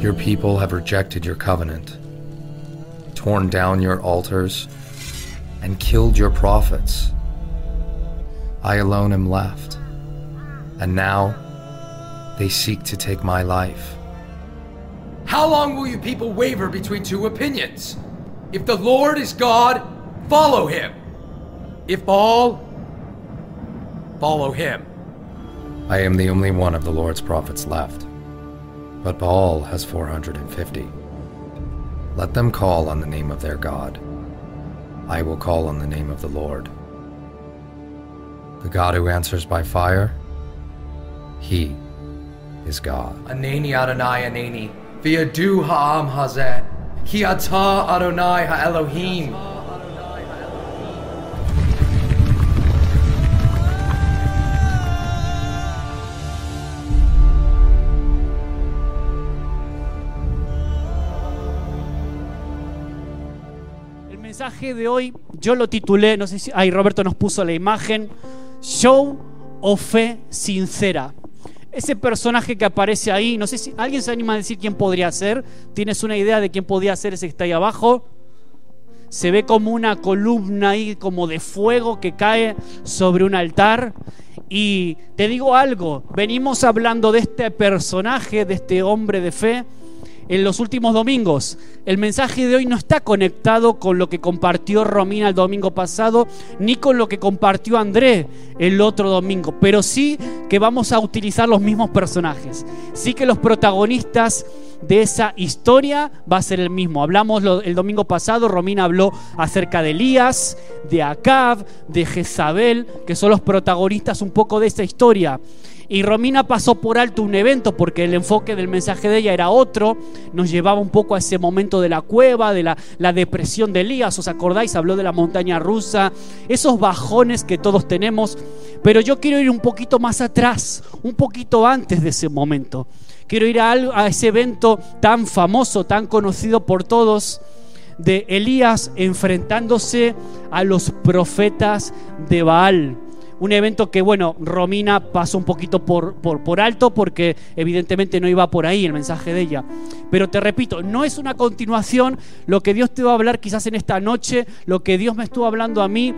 Your people have rejected your covenant, torn down your altars, and killed your prophets. I alone am left, and now they seek to take my life. How long will you people waver between two opinions? If the Lord is God, follow him. If all, follow him. I am the only one of the Lord's prophets left, but Baal has 450. Let them call on the name of their God. I will call on the name of the Lord. The God who answers by fire, he is God. Anani Adonai Anani, Viadu Ha'am Hazeh, Ki Ata Adonai Ha'elohim. De hoy yo lo titulé, no sé si, ahí Roberto nos puso la imagen, Show o Fe Sincera. Ese personaje que aparece ahí, no sé si alguien se anima a decir quién podría ser. ¿Tienes una idea de quién podría ser ese que está ahí abajo? Se ve como una columna ahí, como de fuego que cae sobre un altar. Y te digo algo, venimos hablando de este personaje, de este hombre de fe, en los últimos domingos. El mensaje de hoy no está conectado con lo que compartió Romina el domingo pasado, ni con lo que compartió André el otro domingo, pero sí que vamos a utilizar los mismos personajes. Sí que los protagonistas de esa historia va a ser el mismo. Hablamos el domingo pasado, Romina habló acerca de Elías, de Acab, de Jezabel, que son los protagonistas un poco de esa historia. Y Romina pasó por alto un evento porque el enfoque del mensaje de ella era otro, nos llevaba un poco a ese momento de la cueva, de la, depresión de Elías, ¿os acordáis? Habló de la montaña rusa, esos bajones que todos tenemos, pero yo quiero ir un poquito más atrás, un poquito antes de ese momento. Quiero ir a, a ese evento tan famoso, tan conocido por todos, de Elías enfrentándose a los profetas de Baal. Un evento que, bueno, Romina pasó un poquito por, por, alto porque evidentemente no iba por ahí el mensaje de ella. Pero te repito, no es una continuación lo que Dios te va a hablar quizás en esta noche, lo que Dios me estuvo hablando a mí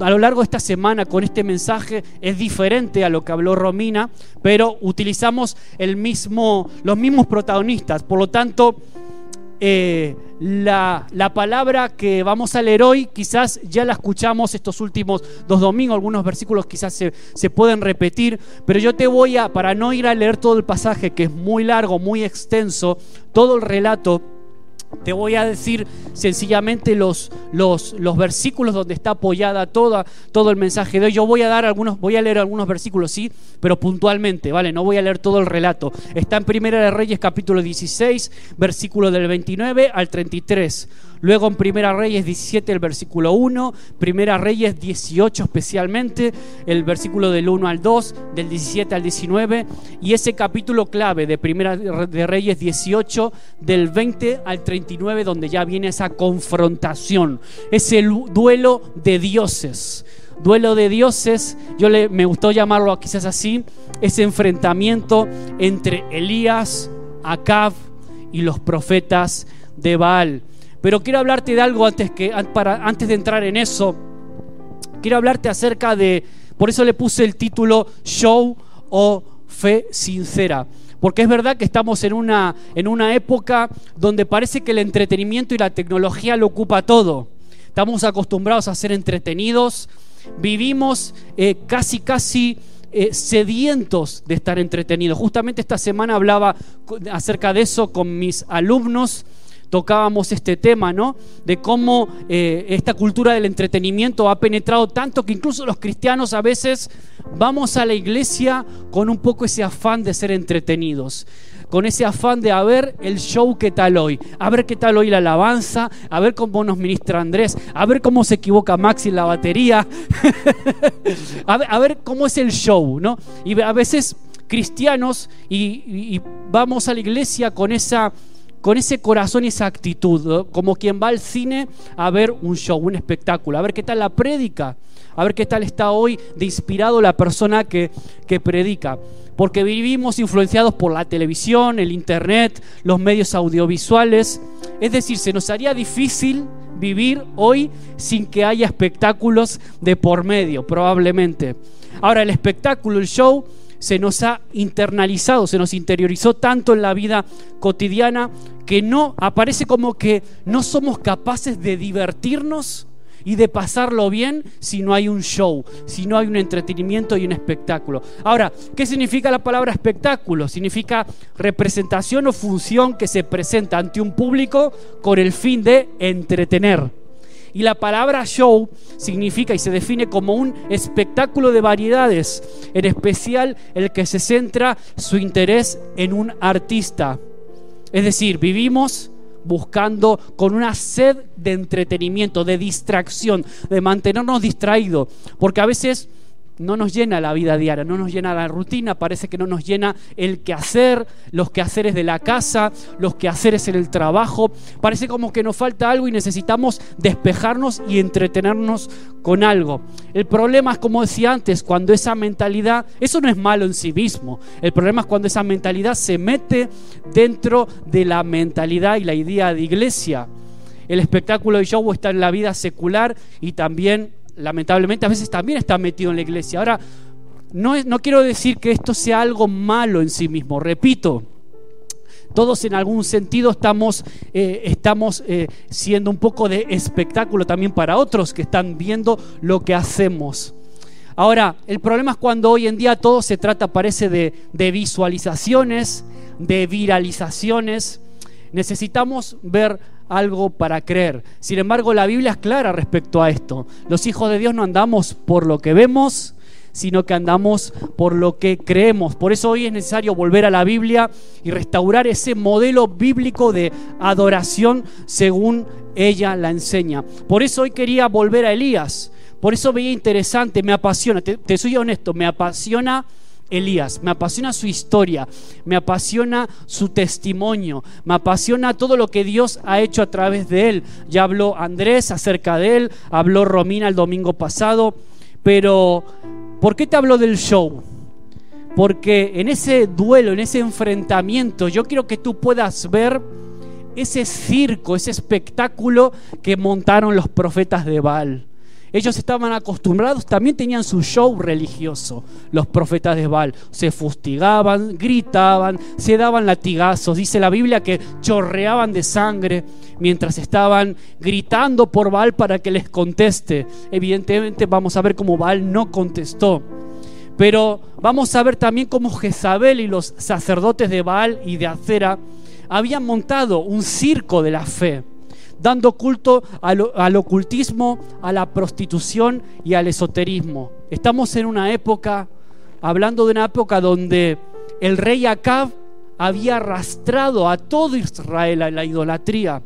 a lo largo de esta semana con este mensaje es diferente a lo que habló Romina, pero utilizamos el mismo, los mismos protagonistas. Por lo tanto, eh, la, la palabra que vamos a leer hoy, quizás ya la escuchamos estos últimos dos domingos, algunos versículos quizás se, se pueden repetir, pero yo te voy a, para no ir a leer todo el pasaje, que es muy largo, muy extenso, todo el relato, te voy a decir sencillamente los, los, los versículos donde está apoyada toda, todo el mensaje de hoy. Yo voy a dar algunos, voy a leer algunos versículos, sí, pero puntualmente, ¿vale? No voy a leer todo el relato. Está en Primera de Reyes capítulo 16, versículo del 29 al 33. Luego en Primera Reyes 17, el versículo 1, Primera Reyes 18 especialmente, el versículo del 1 al 2, del 17 al 19, y ese capítulo clave de Primera de Reyes 18, del 20 al 39, donde ya viene esa confrontación, ese duelo de dioses. Duelo de dioses, yo le, me gustó llamarlo quizás así, ese enfrentamiento entre Elías, Acab y los profetas de Baal. Pero quiero hablarte de algo antes, que, para, antes de entrar en eso. Quiero hablarte acerca de, por eso le puse el título Show o Fe Sincera. Porque es verdad que estamos en una, en una época donde parece que el entretenimiento y la tecnología lo ocupa todo. Estamos acostumbrados a ser entretenidos, vivimos eh, casi, casi eh, sedientos de estar entretenidos. Justamente esta semana hablaba acerca de eso con mis alumnos tocábamos este tema, ¿no? De cómo eh, esta cultura del entretenimiento ha penetrado tanto que incluso los cristianos a veces vamos a la iglesia con un poco ese afán de ser entretenidos. Con ese afán de a ver el show qué tal hoy, a ver qué tal hoy la alabanza, a ver cómo nos ministra Andrés, a ver cómo se equivoca Maxi en la batería, a, ver, cómo es el show, ¿no? Y a veces cristianos y vamos a la iglesia con esa con ese corazón y esa actitud, como quien va al cine a ver un show, un espectáculo, a ver qué tal la prédica, a ver qué tal está hoy de inspirado la persona que, que predica. Porque vivimos influenciados por la televisión, el internet, los medios audiovisuales. Es decir, se nos haría difícil vivir hoy sin que haya espectáculos de por medio, probablemente. Ahora, el espectáculo, el show, se nos ha internalizado, se nos interiorizó tanto en la vida cotidiana que no aparece como que no somos capaces de divertirnos y de pasarlo bien si no hay un show, si no hay un entretenimiento y un espectáculo. Ahora, ¿qué significa la palabra espectáculo? Significa representación o función que se presenta ante un público con el fin de entretener. Y la palabra show significa y se define como un espectáculo de variedades, en especial el que se centra su interés en un artista. Es decir, vivimos buscando con una sed de entretenimiento, de distracción, de mantenernos distraídos, porque a veces no nos llena la vida diaria, no nos llena la rutina, parece que no nos llena el quehacer, los quehaceres de la casa, los quehaceres en el trabajo. Parece como que nos falta algo y necesitamos despejarnos y entretenernos con algo. El problema es, como decía antes, cuando esa mentalidad, eso no es malo en sí mismo, el problema es cuando esa mentalidad se mete dentro de la mentalidad y la idea de iglesia. El espectáculo de show está en la vida secular y también lamentablemente a veces también está metido en la iglesia. Ahora, no, no quiero decir que esto sea algo malo en sí mismo, repito. Todos en algún sentido estamos, eh, estamos eh, siendo un poco de espectáculo también para otros que están viendo lo que hacemos. Ahora, el problema es cuando hoy en día todo se trata, parece, de visualizaciones, de viralizaciones. Necesitamos ver algo para creer. Sin embargo, la Biblia es clara respecto a esto. Los hijos de Dios no andamos por lo que vemos, sino que andamos por lo que creemos. Por eso hoy es necesario volver a la Biblia y restaurar ese modelo bíblico de adoración según ella la enseña. Por eso hoy quería volver a Elías. Por eso veía interesante, me apasiona, te, soy honesto, me apasiona Elías, me apasiona su historia, me apasiona su testimonio, me apasiona todo lo que Dios ha hecho a través de él. Ya habló Andrés acerca de él, habló Romina el domingo pasado, pero ¿por qué te hablo del show? Porque en ese duelo, en ese enfrentamiento, yo quiero que tú puedas ver ese circo, ese espectáculo que montaron los profetas de Baal. Ellos estaban acostumbrados, también tenían su show religioso, los profetas de Baal. Se fustigaban, gritaban, se daban latigazos. Dice la Biblia que chorreaban de sangre mientras estaban gritando por Baal para que les conteste. Evidentemente vamos a ver cómo Baal no contestó. Pero vamos a ver también cómo Jezabel y los sacerdotes de Baal y de Acera habían montado un circo de la fe dando culto al, ocultismo, a la prostitución y al esoterismo. Estamos en una época, hablando de una época donde el rey Acab había arrastrado a todo Israel a la idolatría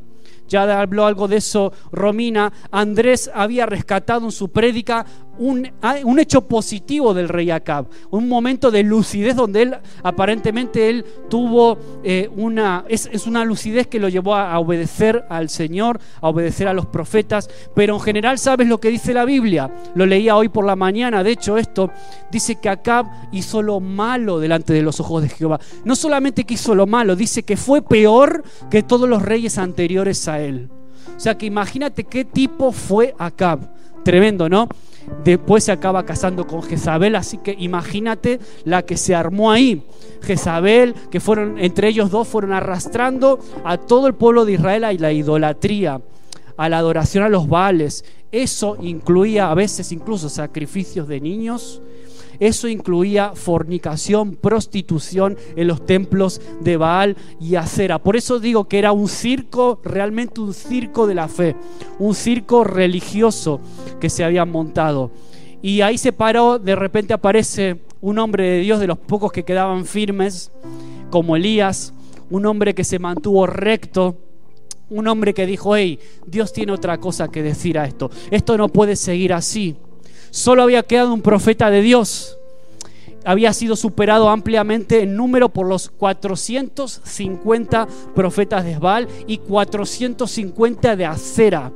ya habló algo de eso Romina, Andrés había rescatado en su prédica un, un, hecho positivo del rey Acab, un momento de lucidez donde él aparentemente él tuvo eh, una, es, es, una lucidez que lo llevó a, a, obedecer al Señor, a obedecer a los profetas, pero en general sabes lo que dice la Biblia, lo leía hoy por la mañana, de hecho esto dice que Acab hizo lo malo delante de los ojos de Jehová, no solamente que hizo lo malo, dice que fue peor que todos los reyes anteriores a él. O sea que imagínate qué tipo fue Acab. Tremendo, ¿no? Después se acaba casando con Jezabel, así que imagínate la que se armó ahí. Jezabel, que fueron, entre ellos dos, fueron arrastrando a todo el pueblo de Israel a la idolatría, a la adoración a los Baales. Eso incluía a veces incluso sacrificios de niños, eso incluía fornicación, prostitución en los templos de Baal y Acera. Por eso digo que era un circo, realmente un circo de la fe, un circo religioso que se había montado. Y ahí se paró, de repente aparece un hombre de Dios de los pocos que quedaban firmes, como Elías, un hombre que se mantuvo recto, un hombre que dijo, hey, Dios tiene otra cosa que decir a esto, esto no puede seguir así. Solo había quedado un profeta de Dios. había sido superado ampliamente en número por los 450 profetas de Baal y 450 de Acera.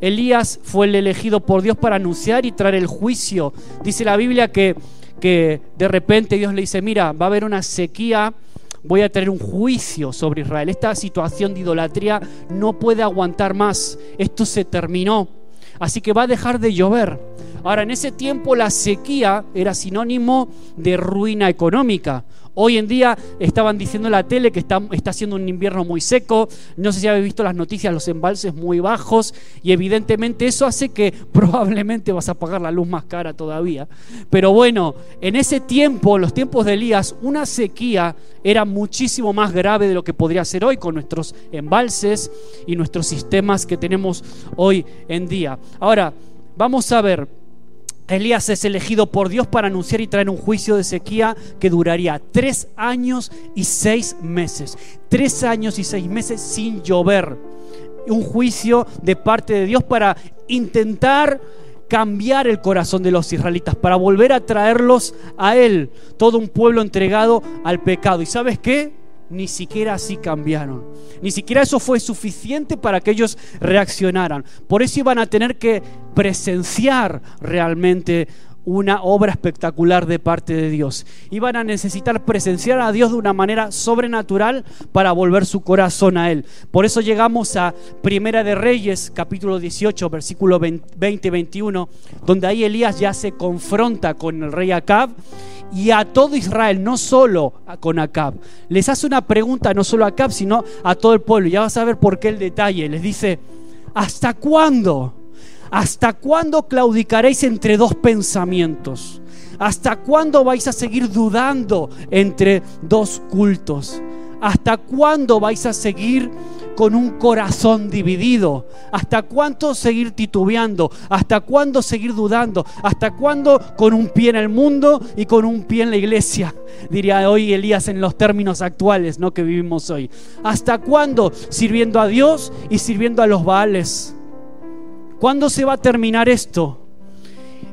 Elías fue el elegido por Dios para anunciar y traer el juicio. Dice la Biblia que, que de repente Dios le dice, mira, va a haber una sequía, voy a traer un juicio sobre Israel. Esta situación de idolatría no puede aguantar más. Esto se terminó. Así que va a dejar de llover. Ahora, en ese tiempo la sequía era sinónimo de ruina económica. Hoy en día estaban diciendo en la tele que está, está haciendo un invierno muy seco, no sé si habéis visto las noticias, los embalses muy bajos y evidentemente eso hace que probablemente vas a pagar la luz más cara todavía. Pero bueno, en ese tiempo, los tiempos de Elías, una sequía era muchísimo más grave de lo que podría ser hoy con nuestros embalses y nuestros sistemas que tenemos hoy en día. Ahora, vamos a ver Elías es elegido por Dios para anunciar y traer un juicio de sequía que duraría tres años y seis meses. Tres años y seis meses sin llover. Un juicio de parte de Dios para intentar cambiar el corazón de los israelitas, para volver a traerlos a Él, todo un pueblo entregado al pecado. ¿Y sabes qué? Ni siquiera así cambiaron. Ni siquiera eso fue suficiente para que ellos reaccionaran. Por eso iban a tener que presenciar realmente una obra espectacular de parte de Dios. Iban a necesitar presenciar a Dios de una manera sobrenatural para volver su corazón a Él. Por eso llegamos a Primera de Reyes, capítulo 18, versículo 20-21, donde ahí Elías ya se confronta con el rey Acab y a todo Israel, no solo con Acab. Les hace una pregunta no solo a Acab, sino a todo el pueblo. Ya vas a ver por qué el detalle. Les dice, ¿hasta cuándo? ¿Hasta cuándo claudicaréis entre dos pensamientos? ¿Hasta cuándo vais a seguir dudando entre dos cultos? ¿Hasta cuándo vais a seguir con un corazón dividido? ¿Hasta cuándo seguir titubeando? ¿Hasta cuándo seguir dudando? ¿Hasta cuándo con un pie en el mundo y con un pie en la iglesia? Diría hoy Elías en los términos actuales ¿no? que vivimos hoy. ¿Hasta cuándo sirviendo a Dios y sirviendo a los Baales? ¿Cuándo se va a terminar esto?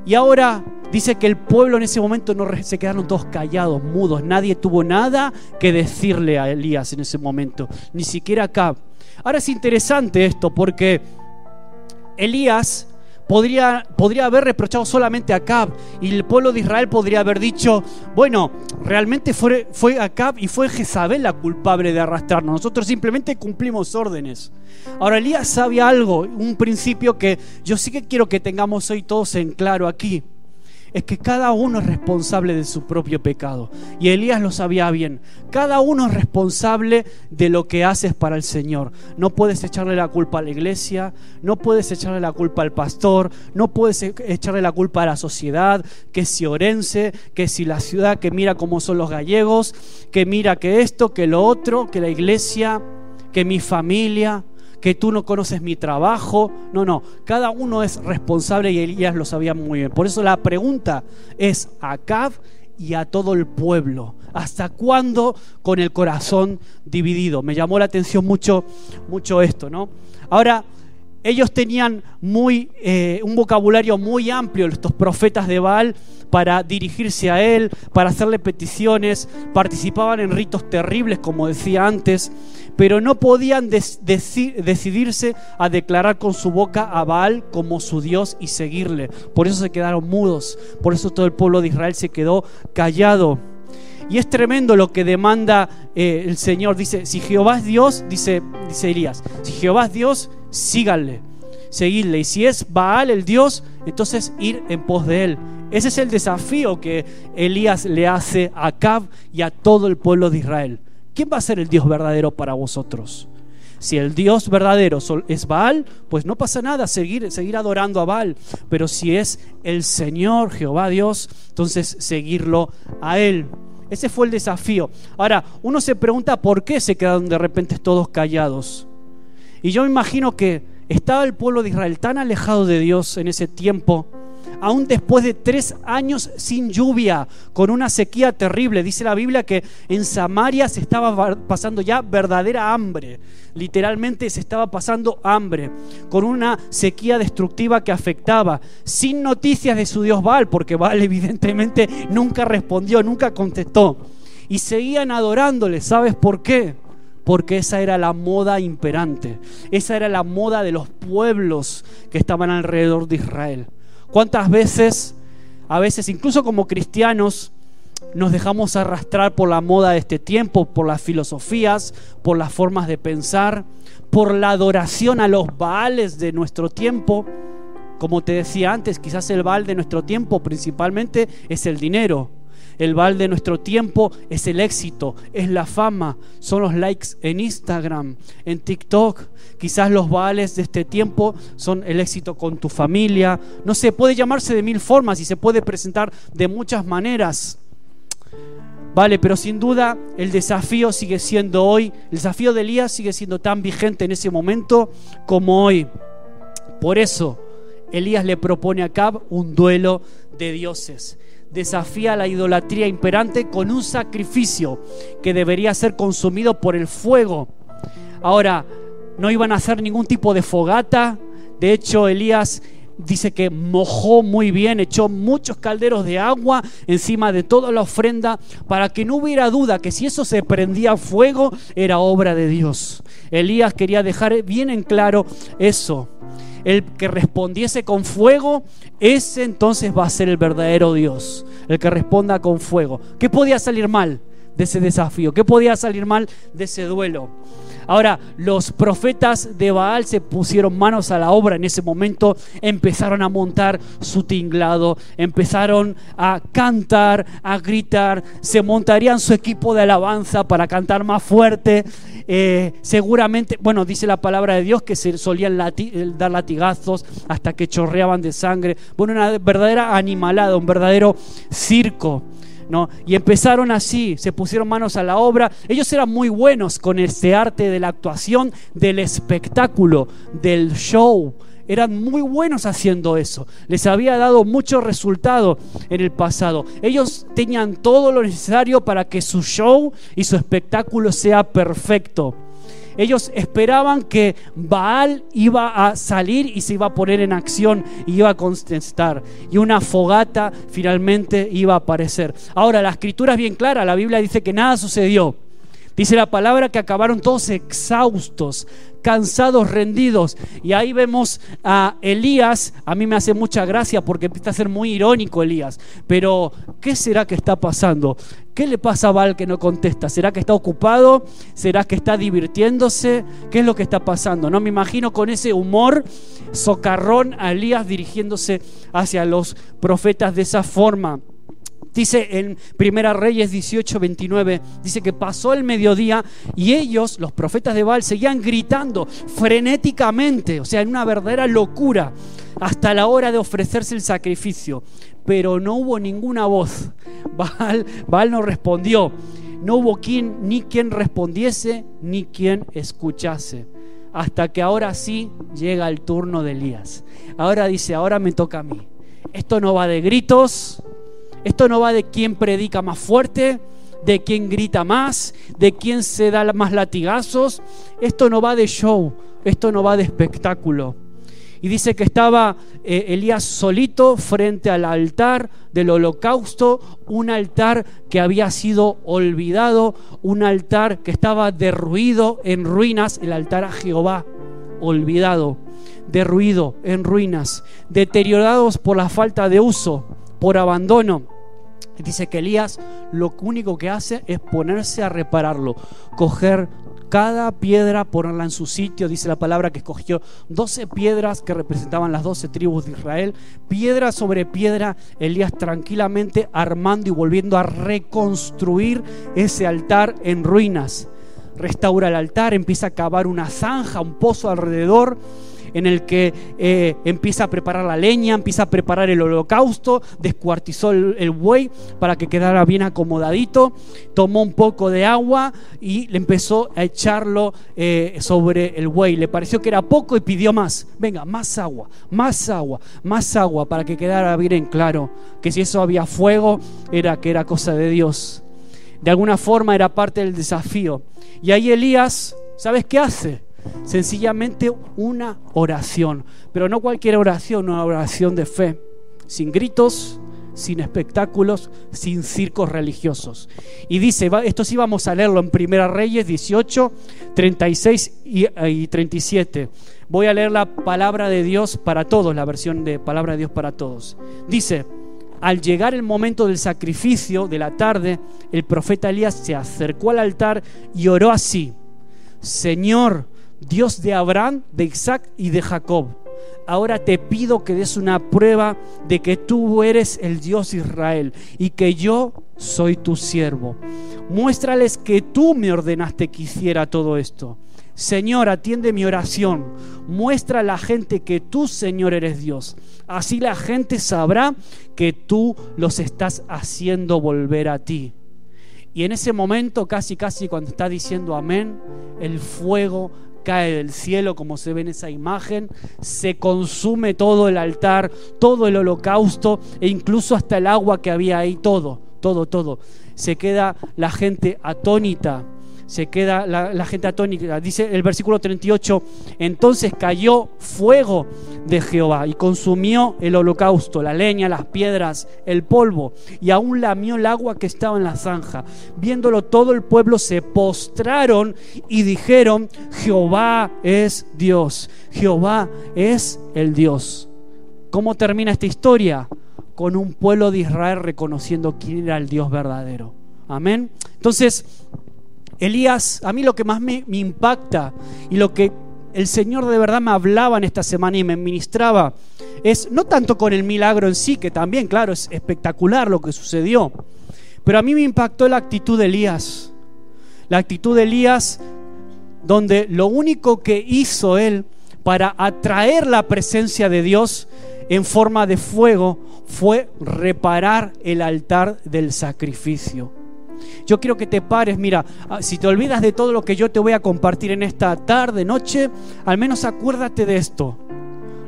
Y ahora dice que el pueblo en ese momento no se quedaron todos callados, mudos. Nadie tuvo nada que decirle a Elías en ese momento, ni siquiera acá. Ahora es interesante esto porque Elías podría, podría haber reprochado solamente a Acab y el pueblo de Israel podría haber dicho, bueno, realmente fue, fue Acab y fue Jezabel la culpable de arrastrarnos, nosotros simplemente cumplimos órdenes. Ahora Elías sabe algo, un principio que yo sí que quiero que tengamos hoy todos en claro aquí es que cada uno es responsable de su propio pecado. Y Elías lo sabía bien. Cada uno es responsable de lo que haces para el Señor. No puedes echarle la culpa a la iglesia, no puedes echarle la culpa al pastor, no puedes e-, echarle la culpa a la sociedad, que si Orense, que si la ciudad, que mira cómo son los gallegos, que mira que esto, que lo otro, que la iglesia, que mi familia que tú no conoces mi trabajo. No, no, cada uno es responsable y Elías lo sabía muy bien. Por eso la pregunta es a Acab y a todo el pueblo. ¿Hasta cuándo con el corazón dividido? Me llamó la atención mucho, mucho esto, ¿no? Ahora, ellos tenían muy, eh, un vocabulario muy amplio, estos profetas de Baal, para dirigirse a él, para hacerle peticiones, participaban en ritos terribles, como decía antes, pero no podían decidirse a declarar con su boca a Baal como su Dios y seguirle. Por eso se quedaron mudos, por eso todo el pueblo de Israel se quedó callado. Y es tremendo lo que demanda eh, el Señor. Dice, si Jehová es Dios, dice, dice Elías, si Jehová es Dios, síganle, seguidle. Y si es Baal el Dios, entonces ir en pos de él. Ese es el desafío que Elías le hace a Acab y a todo el pueblo de Israel. ¿Quién va a ser el Dios verdadero para vosotros? Si el Dios verdadero es Baal, pues no pasa nada, seguir, seguir adorando a Baal. Pero si es el Señor, Jehová Dios, entonces seguirlo a Él. Ese fue el desafío. Ahora, uno se pregunta por qué se quedaron de repente todos callados. Y yo me imagino que estaba el pueblo de Israel tan alejado de Dios en ese tiempo aún después de tres años sin lluvia, con una sequía terrible. Dice la Biblia que en Samaria se estaba pasando ya verdadera hambre. Literalmente se estaba pasando hambre, con una sequía destructiva que afectaba, sin noticias de su dios Baal, porque Baal evidentemente nunca respondió, nunca contestó. Y seguían adorándole, ¿sabes por qué? Porque esa era la moda imperante, esa era la moda de los pueblos que estaban alrededor de Israel. ¿Cuántas veces, a veces incluso como cristianos, nos dejamos arrastrar por la moda de este tiempo, por las filosofías, por las formas de pensar, por la adoración a los baales de nuestro tiempo? Como te decía antes, quizás el baal de nuestro tiempo principalmente es el dinero el Baal de nuestro tiempo es el éxito, es la fama, son los likes en Instagram, en TikTok. Quizás los Baales de este tiempo son el éxito con tu familia. No sé, puede llamarse de mil formas y se puede presentar de muchas maneras. Vale, pero sin duda el desafío sigue siendo hoy, el desafío de Elías sigue siendo tan vigente en ese momento como hoy. Por eso Elías le propone a Cab un duelo de dioses desafía la idolatría imperante con un sacrificio que debería ser consumido por el fuego. Ahora, no iban a hacer ningún tipo de fogata. De hecho, Elías dice que mojó muy bien, echó muchos calderos de agua encima de toda la ofrenda para que no hubiera duda que si eso se prendía fuego era obra de Dios. Elías quería dejar bien en claro eso el que respondiese con fuego, ese entonces va a ser el verdadero Dios, el que responda con fuego. ¿Qué podía salir mal de ese desafío? ¿Qué podía salir mal de ese duelo? Ahora, los profetas de Baal se pusieron manos a la obra en ese momento, empezaron a montar su tinglado, empezaron a cantar, a gritar, se montarían su equipo de alabanza para cantar más fuerte. Eh, seguramente, bueno, dice la palabra de Dios que se solían dar latigazos hasta que chorreaban de sangre. Bueno, una verdadera animalada, un verdadero circo. Y empezaron así, se pusieron manos a la obra. Ellos eran muy buenos con este arte de la actuación, del espectáculo, del show. Eran muy buenos haciendo eso. Les había dado mucho resultado en el pasado. Ellos tenían todo lo necesario para que su show y su espectáculo sea perfecto. Ellos esperaban que Baal iba a salir y se iba a poner en acción y iba a contestar. Y una fogata finalmente iba a aparecer. Ahora, la escritura es bien clara. La Biblia dice que nada sucedió. Dice la palabra que acabaron todos exhaustos, cansados, rendidos. Y ahí vemos a Elías. A mí me hace mucha gracia porque empieza a ser muy irónico Elías. Pero, ¿qué será que está pasando? ¿Qué le pasa a Val que no contesta? ¿Será que está ocupado? ¿Será que está divirtiéndose? ¿Qué es lo que está pasando? No me imagino con ese humor socarrón a Elías dirigiéndose hacia los profetas de esa forma. Dice en Primera Reyes 18, 29, dice que pasó el mediodía y ellos, los profetas de Baal, seguían gritando frenéticamente, o sea, en una verdadera locura, hasta la hora de ofrecerse el sacrificio. Pero no hubo ninguna voz. Baal, no respondió. No hubo quien, ni quien respondiese, ni quien escuchase. Hasta que ahora sí llega el turno de Elías. Ahora dice, ahora me toca a mí. Esto no va de gritos, esto no va de quién predica más fuerte, de quién grita más, de quién se da más latigazos. Esto no va de show, esto no va de espectáculo. Y dice que estaba eh, Elías solito frente al altar del holocausto, un altar que había sido olvidado, un altar que estaba derruido en ruinas, el altar a Jehová, olvidado, derruido en ruinas, deteriorados por la falta de uso por abandono. Dice que Elías lo único que hace es ponerse a repararlo, coger cada piedra, ponerla en su sitio. Dice la palabra que escogió 12 piedras que representaban las 12 tribus de Israel. Piedra sobre piedra, Elías tranquilamente armando y volviendo a reconstruir ese altar en ruinas. Restaura el altar, empieza a cavar una zanja, un pozo alrededor en el que eh, empieza a preparar la leña, empieza a preparar el holocausto, descuartizó el, buey para que quedara bien acomodadito, tomó un poco de agua y le empezó a echarlo eh, sobre el buey. Le pareció que era poco y pidió más. Venga, más agua, más agua, más agua para que quedara bien en claro que si eso había fuego era que era cosa de Dios. De alguna forma era parte del desafío. Y ahí Elías, ¿sabes qué hace? Sencillamente una oración, pero no cualquier oración, una oración de fe, sin gritos, sin espectáculos, sin circos religiosos. Y dice, esto sí vamos a leerlo en Primera Reyes 18, 36 y, y 37. Voy a leer la palabra de Dios para todos, la versión de palabra de Dios para todos. Dice, al llegar el momento del sacrificio de la tarde, el profeta Elías se acercó al altar y oró así, Señor, Dios de Abraham, de Isaac y de Jacob. Ahora te pido que des una prueba de que tú eres el Dios Israel y que yo soy tu siervo. Muéstrales que tú me ordenaste que hiciera todo esto. Señor, atiende mi oración. Muestra a la gente que tú, Señor, eres Dios. Así la gente sabrá que tú los estás haciendo volver a ti. Y en ese momento, casi, casi cuando está diciendo amén, el fuego cae del cielo, como se ve en esa imagen, se consume todo el altar, todo el holocausto e incluso hasta el agua que había ahí, todo, todo, todo. Se queda la gente atónita se queda la, gente atónica. Dice el versículo 38, entonces cayó fuego de Jehová y consumió el holocausto, la leña, las piedras, el polvo, y aún lamió el agua que estaba en la zanja. Viéndolo todo el pueblo se postraron y dijeron, Jehová es Dios, Jehová es el Dios. ¿Cómo termina esta historia? Con un pueblo de Israel reconociendo quién era el Dios verdadero. Amén. Entonces, Elías, a mí lo que más me, impacta y lo que el Señor de verdad me hablaba en esta semana y me ministraba es no tanto con el milagro en sí, que también, claro, es espectacular lo que sucedió, pero a mí me impactó la actitud de Elías. La actitud de Elías donde lo único que hizo él para atraer la presencia de Dios en forma de fuego fue reparar el altar del sacrificio. Yo quiero que te pares, mira, ah, si te olvidas de todo lo que yo te voy a compartir en esta tarde, noche, al menos acuérdate de esto.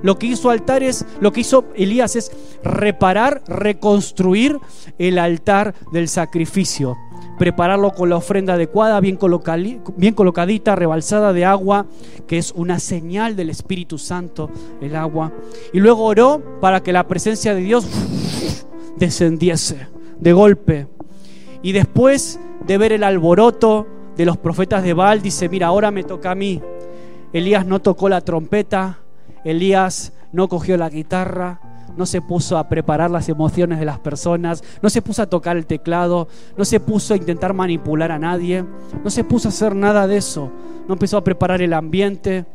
Lo que hizo altares, lo que hizo Elías es reparar, reconstruir el altar del sacrificio prepararlo con la ofrenda adecuada, bien, bien, colocadita, rebalsada de agua, que es una señal del Espíritu Santo, el agua. Y luego oró para que la presencia de Dios descendiese de golpe. Y después de ver el alboroto de los profetas de Baal, dice, mira, ahora me toca a mí. Elías no tocó la trompeta, Elías no cogió la guitarra, no se puso a preparar las emociones de las personas, no se puso a tocar el teclado, no se puso a intentar manipular a nadie, no se puso a hacer nada de eso, no empezó a preparar el ambiente,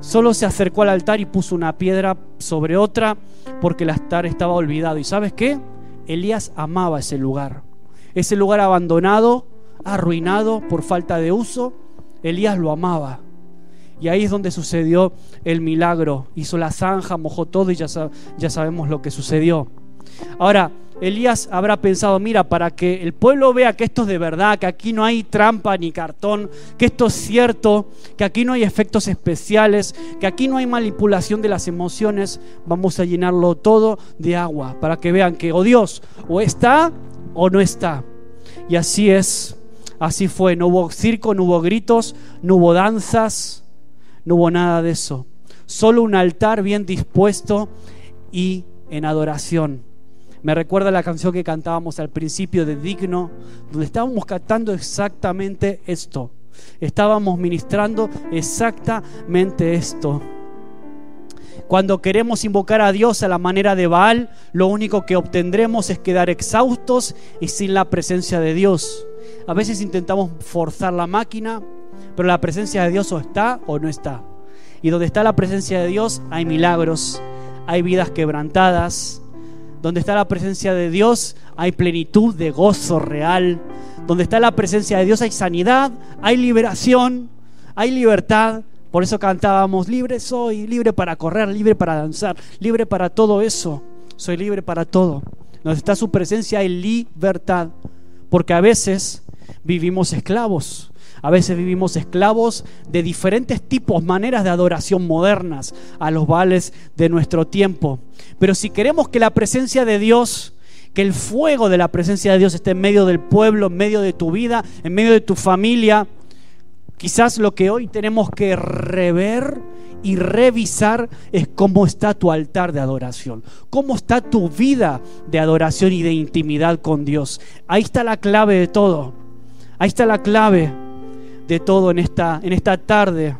solo se acercó al altar y puso una piedra sobre otra porque el altar estaba olvidado. ¿Y sabes qué? Elías amaba ese lugar. Ese lugar abandonado, arruinado por falta de uso, Elías lo amaba. Y ahí es donde sucedió el milagro. Hizo la zanja, mojó todo y ya, ya sabemos lo que sucedió. Ahora, Elías habrá pensado, mira, para que el pueblo vea que esto es de verdad, que aquí no hay trampa ni cartón, que esto es cierto, que aquí no hay efectos especiales, que aquí no hay manipulación de las emociones, vamos a llenarlo todo de agua, para que vean que, oh Dios, o está o no está. Y así es, así fue. No hubo circo, no hubo gritos, no hubo danzas, no hubo nada de eso. Solo un altar bien dispuesto y en adoración. Me recuerda la canción que cantábamos al principio de Digno, donde estábamos cantando exactamente esto. Estábamos ministrando exactamente esto. Cuando queremos invocar a Dios a la manera de Baal, lo único que obtendremos es quedar exhaustos y sin la presencia de Dios. A veces intentamos forzar la máquina, pero la presencia de Dios o está o no está. Y donde está la presencia de Dios hay milagros, hay vidas quebrantadas. Donde está la presencia de Dios hay plenitud de gozo real. Donde está la presencia de Dios hay sanidad, hay liberación, hay libertad, Por eso cantábamos, libre soy, libre para correr, libre para danzar, libre para todo eso. Soy libre para todo. Donde está su presencia hay libertad. Porque a veces vivimos esclavos. A veces vivimos esclavos de diferentes tipos, maneras de adoración modernas a los vales de nuestro tiempo. Pero si queremos que la presencia de Dios, que el fuego de la presencia de Dios esté en medio del pueblo, en medio de tu vida, en medio de tu familia, quizás lo que hoy tenemos que rever y revisar es cómo está tu altar de adoración, cómo está tu vida de adoración y de intimidad con Dios. Ahí está la clave de todo. Ahí está la clave de todo en esta, en esta tarde.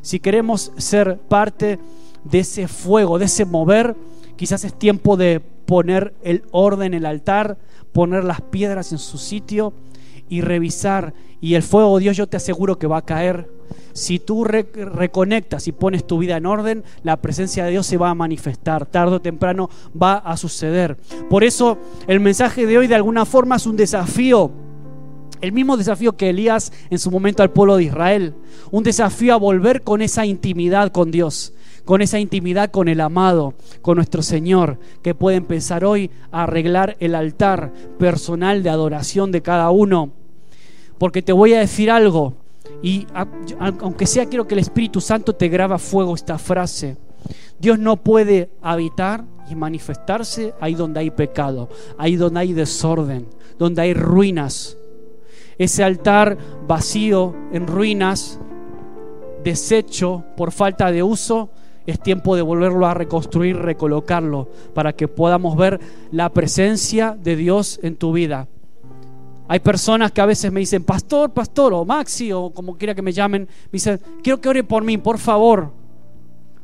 Si queremos ser parte de ese fuego, de ese mover, quizás es tiempo de poner el orden en el altar, poner las piedras en su sitio y revisar. Y el fuego de Dios yo te aseguro que va a caer. Si tú reconectas y pones tu vida en orden, la presencia de Dios se va a manifestar. Tarde o temprano va a suceder. Por eso el mensaje de hoy de alguna forma es un desafío el mismo desafío que Elías en su momento al pueblo de Israel. Un desafío a volver con esa intimidad con Dios, con esa intimidad con el amado, con nuestro Señor, que puede empezar hoy a arreglar el altar personal de adoración de cada uno. Porque te voy a decir algo, y aunque sea quiero que el Espíritu Santo te graba fuego esta frase. Dios no puede habitar y manifestarse ahí donde hay pecado, ahí donde hay desorden, donde hay ruinas, ese altar vacío, en ruinas, deshecho por falta de uso, es tiempo de volverlo a reconstruir, recolocarlo, para que podamos ver la presencia de Dios en tu vida. Hay personas que a veces me dicen, pastor, pastor, o Maxi, o como quiera que me llamen, me dicen, quiero que ore por mí, por favor,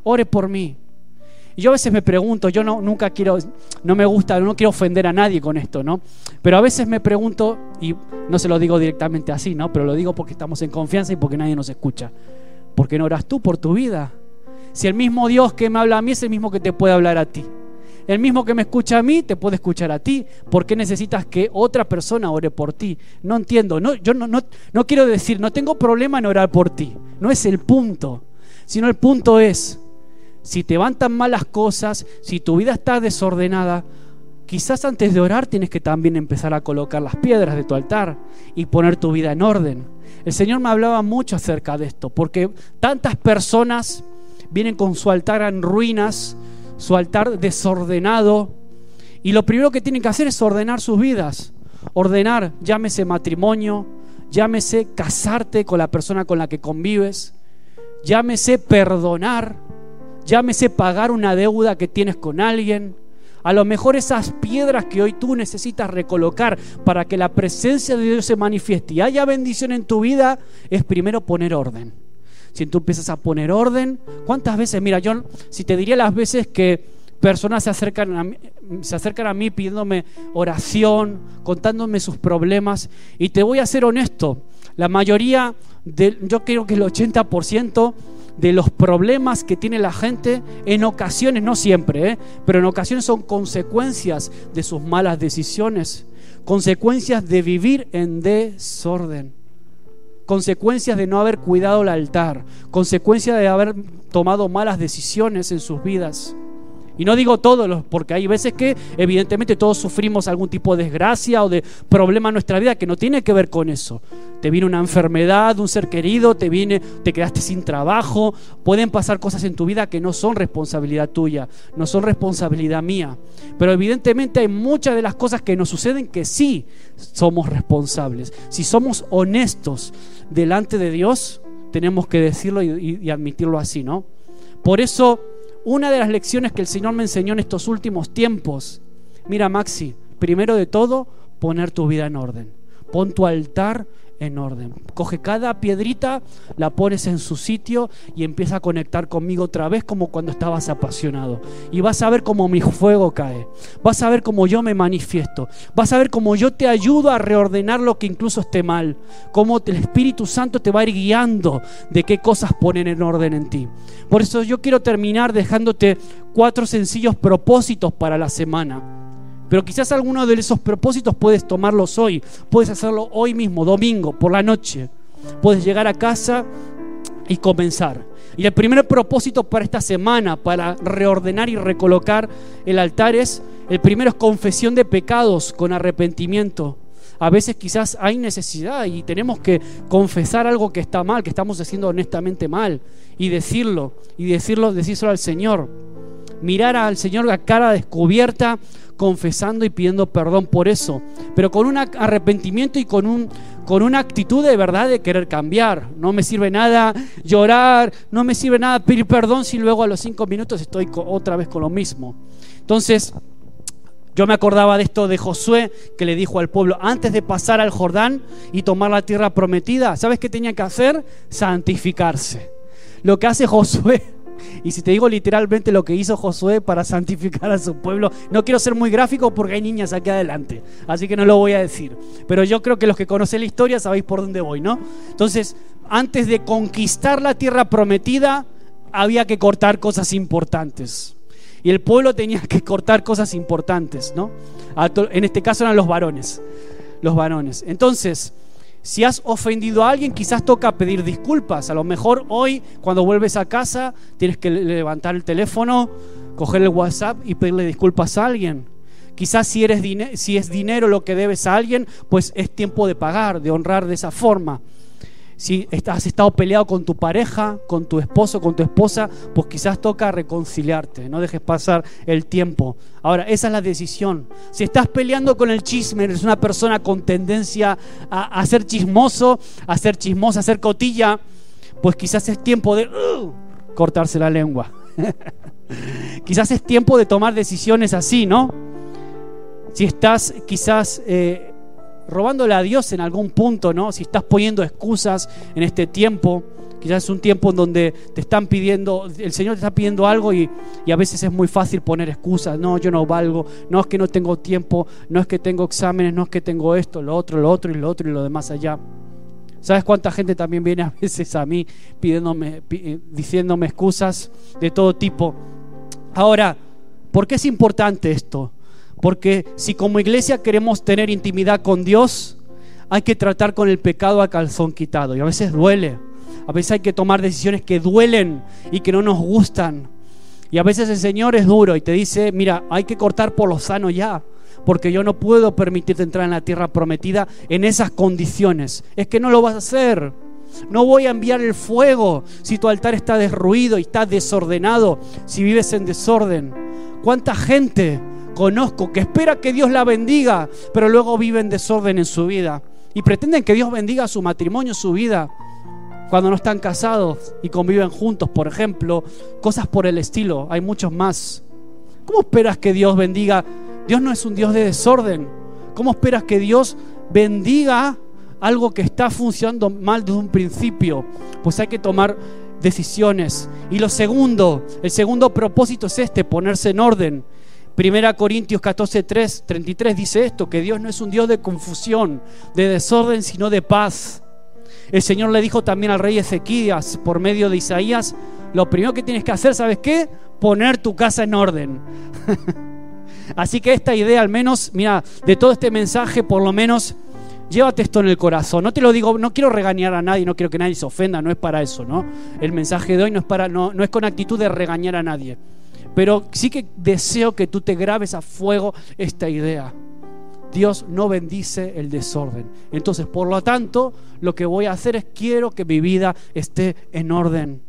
ore por mí. Y yo a veces me pregunto, yo no, nunca quiero, no me gusta, no quiero ofender a nadie con esto, ¿no? Pero a veces me pregunto, y no se lo digo directamente así, ¿no? Pero lo digo porque estamos en confianza y porque nadie nos escucha. ¿Por qué no oras tú por tu vida? Si el mismo Dios que me habla a mí es el mismo que te puede hablar a ti. El mismo que me escucha a mí te puede escuchar a ti. ¿Por qué necesitas que otra persona ore por ti? No entiendo. No, yo no, no, no quiero decir, no tengo problema en orar por ti. No es el punto. Sino el punto es, si te van tan malas cosas, si tu vida está desordenada, quizás antes de orar tienes que también empezar a colocar las piedras de tu altar y poner tu vida en orden. El Señor me hablaba mucho acerca de esto, porque tantas personas vienen con su altar en ruinas, su altar desordenado, y lo primero que tienen que hacer es ordenar sus vidas. Ordenar, llámese matrimonio, llámese casarte con la persona con la que convives, llámese perdonar, Llámese pagar una deuda que tienes con alguien. A lo mejor esas piedras que hoy tú necesitas recolocar para que la presencia de Dios se manifieste y haya bendición en tu vida, es primero poner orden. Si tú empiezas a poner orden, ¿cuántas veces? Mira, yo si te diría las veces que personas se acercan a mí, se acercan a mí pidiéndome oración, contándome sus problemas, y te voy a ser honesto, la mayoría, de, yo creo que el 80%, de los problemas que tiene la gente, en ocasiones, no siempre, ¿eh? pero en ocasiones son consecuencias de sus malas decisiones, consecuencias de vivir en desorden, consecuencias de no haber cuidado el altar, consecuencias de haber tomado malas decisiones en sus vidas. Y no digo todos, porque hay veces que evidentemente todos sufrimos algún tipo de desgracia o de problema en nuestra vida que no tiene que ver con eso. Te viene una enfermedad, un ser querido, te viene, te quedaste sin trabajo, pueden pasar cosas en tu vida que no son responsabilidad tuya, no son responsabilidad mía. Pero evidentemente hay muchas de las cosas que nos suceden que sí somos responsables. Si somos honestos delante de Dios, tenemos que decirlo y, y admitirlo así, ¿no? Por eso una de las lecciones que el Señor me enseñó en estos últimos tiempos, mira Maxi, primero de todo, poner tu vida en orden. Pon tu altar en orden. Coge cada piedrita, la pones en su sitio y empieza a conectar conmigo otra vez como cuando estabas apasionado. Y vas a ver cómo mi fuego cae. Vas a ver cómo yo me manifiesto. Vas a ver cómo yo te ayudo a reordenar lo que incluso esté mal. Cómo el Espíritu Santo te va a ir guiando de qué cosas ponen en orden en ti. Por eso yo quiero terminar dejándote cuatro sencillos propósitos para la semana pero quizás alguno de esos propósitos puedes tomarlos hoy. Puedes hacerlo hoy mismo, domingo, por la noche. Puedes llegar a casa y comenzar. Y el primer propósito para esta semana, para reordenar y recolocar el altar es, el primero es confesión de pecados con arrepentimiento. A veces quizás hay necesidad y tenemos que confesar algo que está mal, que estamos haciendo honestamente mal y decirlo, y decirlo, decírselo al Señor. Mirar al Señor la cara descubierta, confesando y pidiendo perdón por eso, pero con un arrepentimiento y con un con una actitud de verdad de querer cambiar. No me sirve nada llorar, no me sirve nada pedir perdón si luego a los cinco minutos estoy otra vez con lo mismo. Entonces, yo me acordaba de esto de Josué que le dijo al pueblo, antes de pasar al Jordán y tomar la tierra prometida, ¿sabes qué tenía que hacer? Santificarse. Lo que hace Josué y si te digo literalmente lo que hizo Josué para santificar a su pueblo, no quiero ser muy gráfico porque hay niñas aquí adelante, así que no lo voy a decir. Pero yo creo que los que conocen la historia sabéis por dónde voy, ¿no? Entonces, antes de conquistar la tierra prometida, había que cortar cosas importantes. Y el pueblo tenía que cortar cosas importantes, ¿no? En este caso eran los varones. Los varones. Entonces, si has ofendido a alguien, quizás toca pedir disculpas. A lo mejor hoy, cuando vuelves a casa, tienes que levantar el teléfono, coger el WhatsApp y pedirle disculpas a alguien. Quizás si, si es dinero lo que debes a alguien, pues es tiempo de pagar, de honrar de esa forma. Si has estado peleado con tu pareja, con tu esposo, con tu esposa, pues quizás toca reconciliarte, no dejes pasar el tiempo. Ahora, esa es la decisión. Si estás peleando con el chisme, eres una persona con tendencia a, ser chismoso, a ser chismosa, a ser cotilla, pues quizás es tiempo de uh, cortarse la lengua. quizás es tiempo de tomar decisiones así, ¿no? Si estás quizás... Eh, robándole a Dios en algún punto, ¿no? Si estás poniendo excusas en este tiempo, quizás es un tiempo en donde te están pidiendo, el Señor te está pidiendo algo y, y, a veces es muy fácil poner excusas, no, yo no valgo, no es que no tengo tiempo, no es que tengo exámenes, no es que tengo esto, lo otro, lo otro y lo otro y lo demás allá. ¿Sabes cuánta gente también viene a veces a mí pidiéndome, eh, diciéndome excusas de todo tipo? Ahora, ¿por qué es importante esto? Porque si como iglesia queremos tener intimidad con Dios, hay que tratar con el pecado a calzón quitado. Y a veces duele. A veces hay que tomar decisiones que duelen y que no nos gustan. Y a veces el Señor es duro y te dice, mira, hay que cortar por lo sano ya. Porque yo no puedo permitirte entrar en la tierra prometida en esas condiciones. Es que no lo vas a hacer. No voy a enviar el fuego si tu altar está derruido y está desordenado, si vives en desorden. ¿Cuánta gente conozco que espera que Dios la bendiga, pero luego vive en desorden en su vida. Y pretenden que Dios bendiga su matrimonio, su vida, cuando no están casados y conviven juntos, por ejemplo, cosas por el estilo, hay muchos más. ¿Cómo esperas que Dios bendiga? Dios no es un Dios de desorden. ¿Cómo esperas que Dios bendiga algo que está funcionando mal desde un principio? Pues hay que tomar decisiones. Y lo segundo, el segundo propósito es este, ponerse en orden. Primera Corintios 14, 3, 33 dice esto, que Dios no es un Dios de confusión, de desorden, sino de paz. El Señor le dijo también al rey Ezequías por medio de Isaías, lo primero que tienes que hacer, ¿sabes qué? Poner tu casa en orden. Así que esta idea, al menos, mira, de todo este mensaje, por lo menos, llévate esto en el corazón. No te lo digo, no quiero regañar a nadie, no quiero que nadie se ofenda, no es para eso, ¿no? El mensaje de hoy no es para, no, no es con actitud de regañar a nadie. Pero sí que deseo que tú te grabes a fuego esta idea. Dios no bendice el desorden. Entonces, por lo tanto, lo que voy a hacer es quiero que mi vida esté en orden.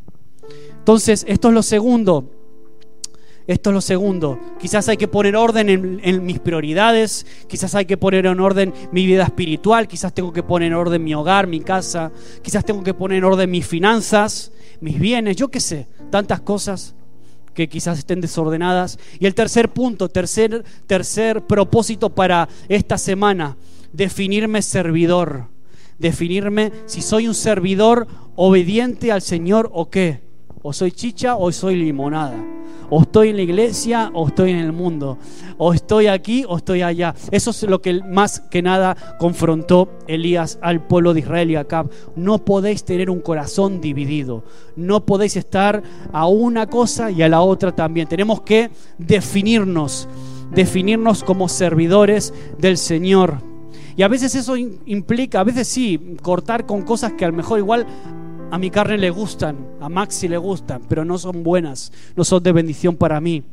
Entonces, esto es lo segundo. Esto es lo segundo. Quizás hay que poner orden en, en, mis prioridades, quizás hay que poner en orden mi vida espiritual, quizás tengo que poner en orden mi hogar, mi casa, quizás tengo que poner en orden mis finanzas, mis bienes, yo qué sé, tantas cosas que quizás estén desordenadas. Y el tercer punto, tercer, tercer propósito para esta semana, definirme servidor. Definirme si soy un servidor obediente al Señor o qué. O soy chicha o soy limonada. O estoy en la iglesia o estoy en el mundo. O estoy aquí o estoy allá. Eso es lo que más que nada confrontó Elías al pueblo de Israel y Acab. No podéis tener un corazón dividido. No podéis estar a una cosa y a la otra también. Tenemos que definirnos. Definirnos como servidores del Señor. Y a veces eso implica, a veces sí, cortar con cosas que a lo mejor igual a mi carne le gustan, a Maxi le gustan, pero no son buenas, no son de bendición para mí.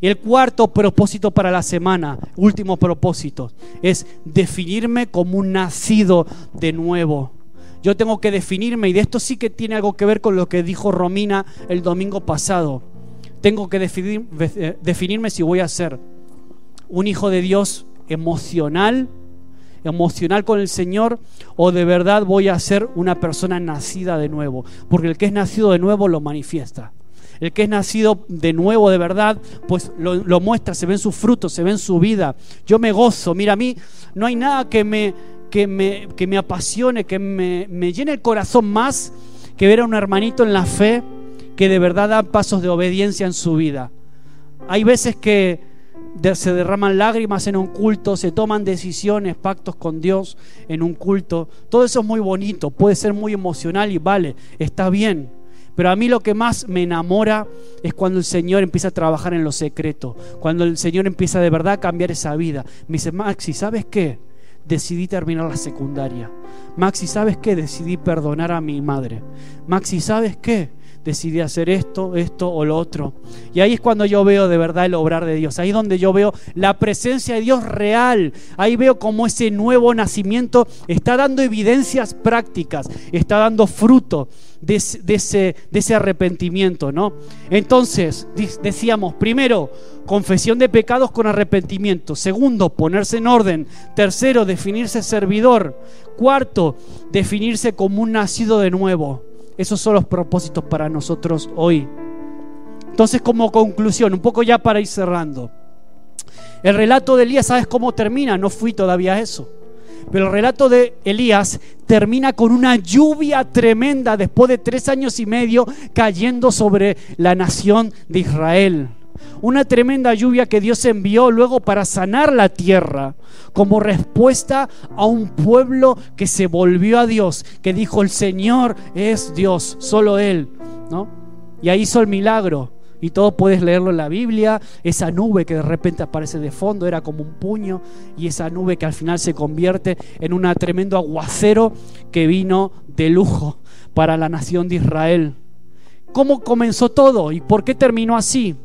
Y el cuarto propósito para la semana, último propósito, es definirme como un nacido de nuevo. Yo tengo que definirme, y de esto sí que tiene algo que ver con lo que dijo Romina el domingo pasado. Tengo que eh, definirme si voy a ser un hijo de Dios emocional, emocional con el Señor, o de verdad voy a ser una persona nacida de nuevo. Porque el que es nacido de nuevo lo manifiesta. El que es nacido de nuevo de verdad, pues lo, muestra, se ve en su fruto, se ve en su vida. Yo me gozo. Mira, a mí no hay nada que me, que me, que me apasione, que me, me llene el corazón más que ver a un hermanito en la fe que de verdad da pasos de obediencia en su vida. Hay veces que se derraman lágrimas en un culto, se toman decisiones, pactos con Dios en un culto. Todo eso es muy bonito, puede ser muy emocional y vale, está bien. Pero a mí lo que más me enamora es cuando el Señor empieza a trabajar en lo secreto, cuando el Señor empieza de verdad a cambiar esa vida. Me dice, Maxi, ¿sabes qué? Decidí terminar la secundaria. Maxi, ¿sabes qué? Decidí perdonar a mi madre. Maxi, ¿sabes qué? Decidí hacer esto, esto o lo otro. Y ahí es cuando yo veo de verdad el obrar de Dios. Ahí es donde yo veo la presencia de Dios real. Ahí veo cómo ese nuevo nacimiento está dando evidencias prácticas, está dando fruto de, ese, de ese arrepentimiento, ¿no? Entonces, decíamos, primero, confesión de pecados con arrepentimiento. Segundo, ponerse en orden. Tercero, definirse servidor. Cuarto, definirse como un nacido de nuevo. Esos son los propósitos para nosotros hoy. Entonces, como conclusión, un poco ya para ir cerrando. El relato de Elías, ¿sabes cómo termina? No fui todavía a eso. Pero el relato de Elías termina con una lluvia tremenda después de tres años y medio cayendo sobre la nación de Israel una tremenda lluvia que Dios envió luego para sanar la tierra, como respuesta a un pueblo que se volvió a Dios, que dijo, el Señor es Dios, solo Él, ¿no? Y ahí hizo el milagro. Y todo puedes leerlo en la Biblia. Esa nube que de repente aparece de fondo era como un puño. Y esa nube que al final se convierte en un tremendo aguacero que vino de lujo para la nación de Israel. ¿Cómo comenzó todo y por qué terminó así?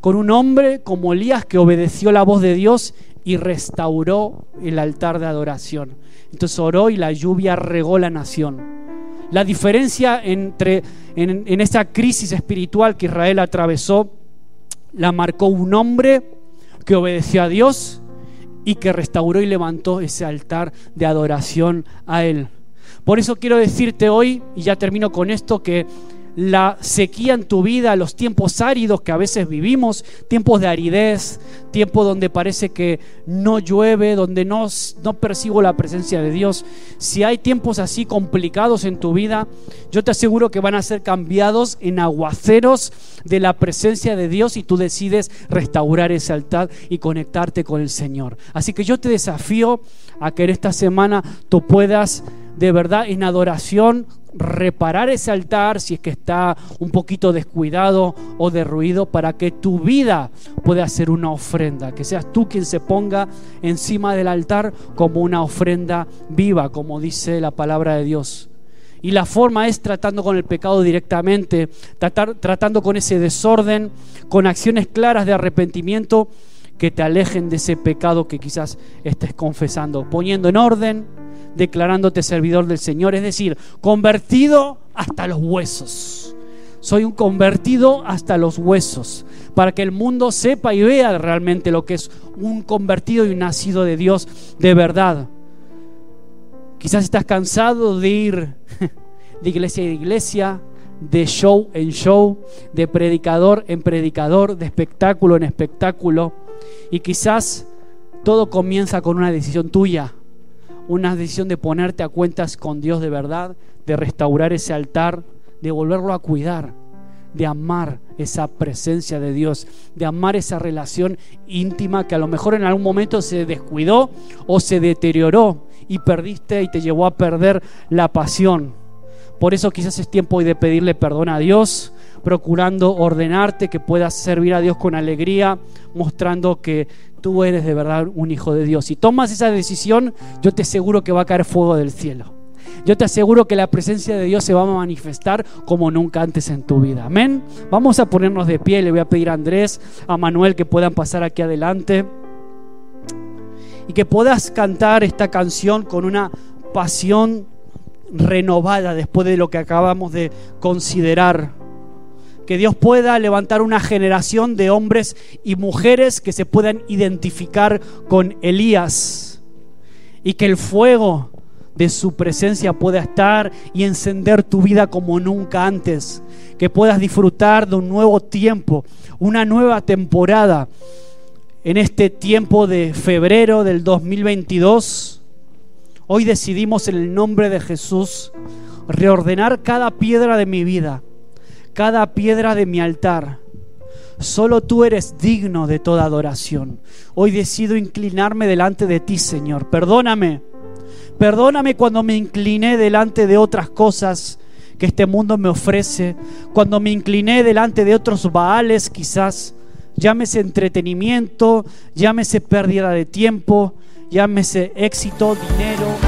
Con un hombre como Elías que obedeció la voz de Dios y restauró el altar de adoración. Entonces oró y la lluvia regó la nación. La diferencia entre en, en esa crisis espiritual que Israel atravesó la marcó un hombre que obedeció a Dios y que restauró y levantó ese altar de adoración a Él. Por eso quiero decirte hoy, y ya termino con esto, que la sequía en tu vida, los tiempos áridos que a veces vivimos, tiempos de aridez, tiempo donde parece que no llueve, donde no, no percibo la presencia de Dios. Si hay tiempos así complicados en tu vida, yo te aseguro que van a ser cambiados en aguaceros de la presencia de Dios y tú decides restaurar ese altar y conectarte con el Señor. Así que yo te desafío a que en esta semana tú puedas de verdad en adoración reparar ese altar si es que está un poquito descuidado o derruido para que tu vida pueda ser una ofrenda, que seas tú quien se ponga encima del altar como una ofrenda viva, como dice la palabra de Dios. Y la forma es tratando con el pecado directamente, tratar, tratando con ese desorden, con acciones claras de arrepentimiento que te alejen de ese pecado que quizás estés confesando, poniendo en orden, declarándote servidor del Señor, es decir, convertido hasta los huesos. Soy un convertido hasta los huesos, para que el mundo sepa y vea realmente lo que es un convertido y un nacido de Dios de verdad. Quizás estás cansado de ir de iglesia en iglesia, de show en show, de predicador en predicador, de espectáculo en espectáculo. Y quizás todo comienza con una decisión tuya una decisión de ponerte a cuentas con Dios de verdad, de restaurar ese altar, de volverlo a cuidar, de amar esa presencia de Dios, de amar esa relación íntima que a lo mejor en algún momento se descuidó o se deterioró y perdiste y te llevó a perder la pasión. Por eso quizás es tiempo hoy de pedirle perdón a Dios, procurando ordenarte que puedas servir a Dios con alegría, mostrando que tú eres de verdad un hijo de Dios. Si tomas esa decisión, yo te aseguro que va a caer fuego del cielo. yo te aseguro que la presencia de Dios se va a manifestar como nunca antes en tu vida. Amén. Vamos a ponernos de pie. Le voy a pedir a Andrés, a Manuel que puedan pasar aquí adelante. Y que puedas cantar esta canción con una pasión renovada después de lo que acabamos de considerar. Que Dios pueda levantar una generación de hombres y mujeres que se puedan identificar con Elías. Y que el fuego de su presencia pueda estar y encender tu vida como nunca antes. Que puedas disfrutar de un nuevo tiempo, una nueva temporada en este tiempo de febrero del 2022. Hoy decidimos en el nombre de Jesús reordenar cada piedra de mi vida, cada piedra de mi altar. Solo tú eres digno de toda adoración. Hoy decido inclinarme delante de ti, Señor. Perdóname Perdóname cuando me incliné delante de otras cosas que este mundo me ofrece, cuando me incliné delante de otros baales quizás, llámese entretenimiento, llámese pérdida de tiempo, llámese éxito, dinero,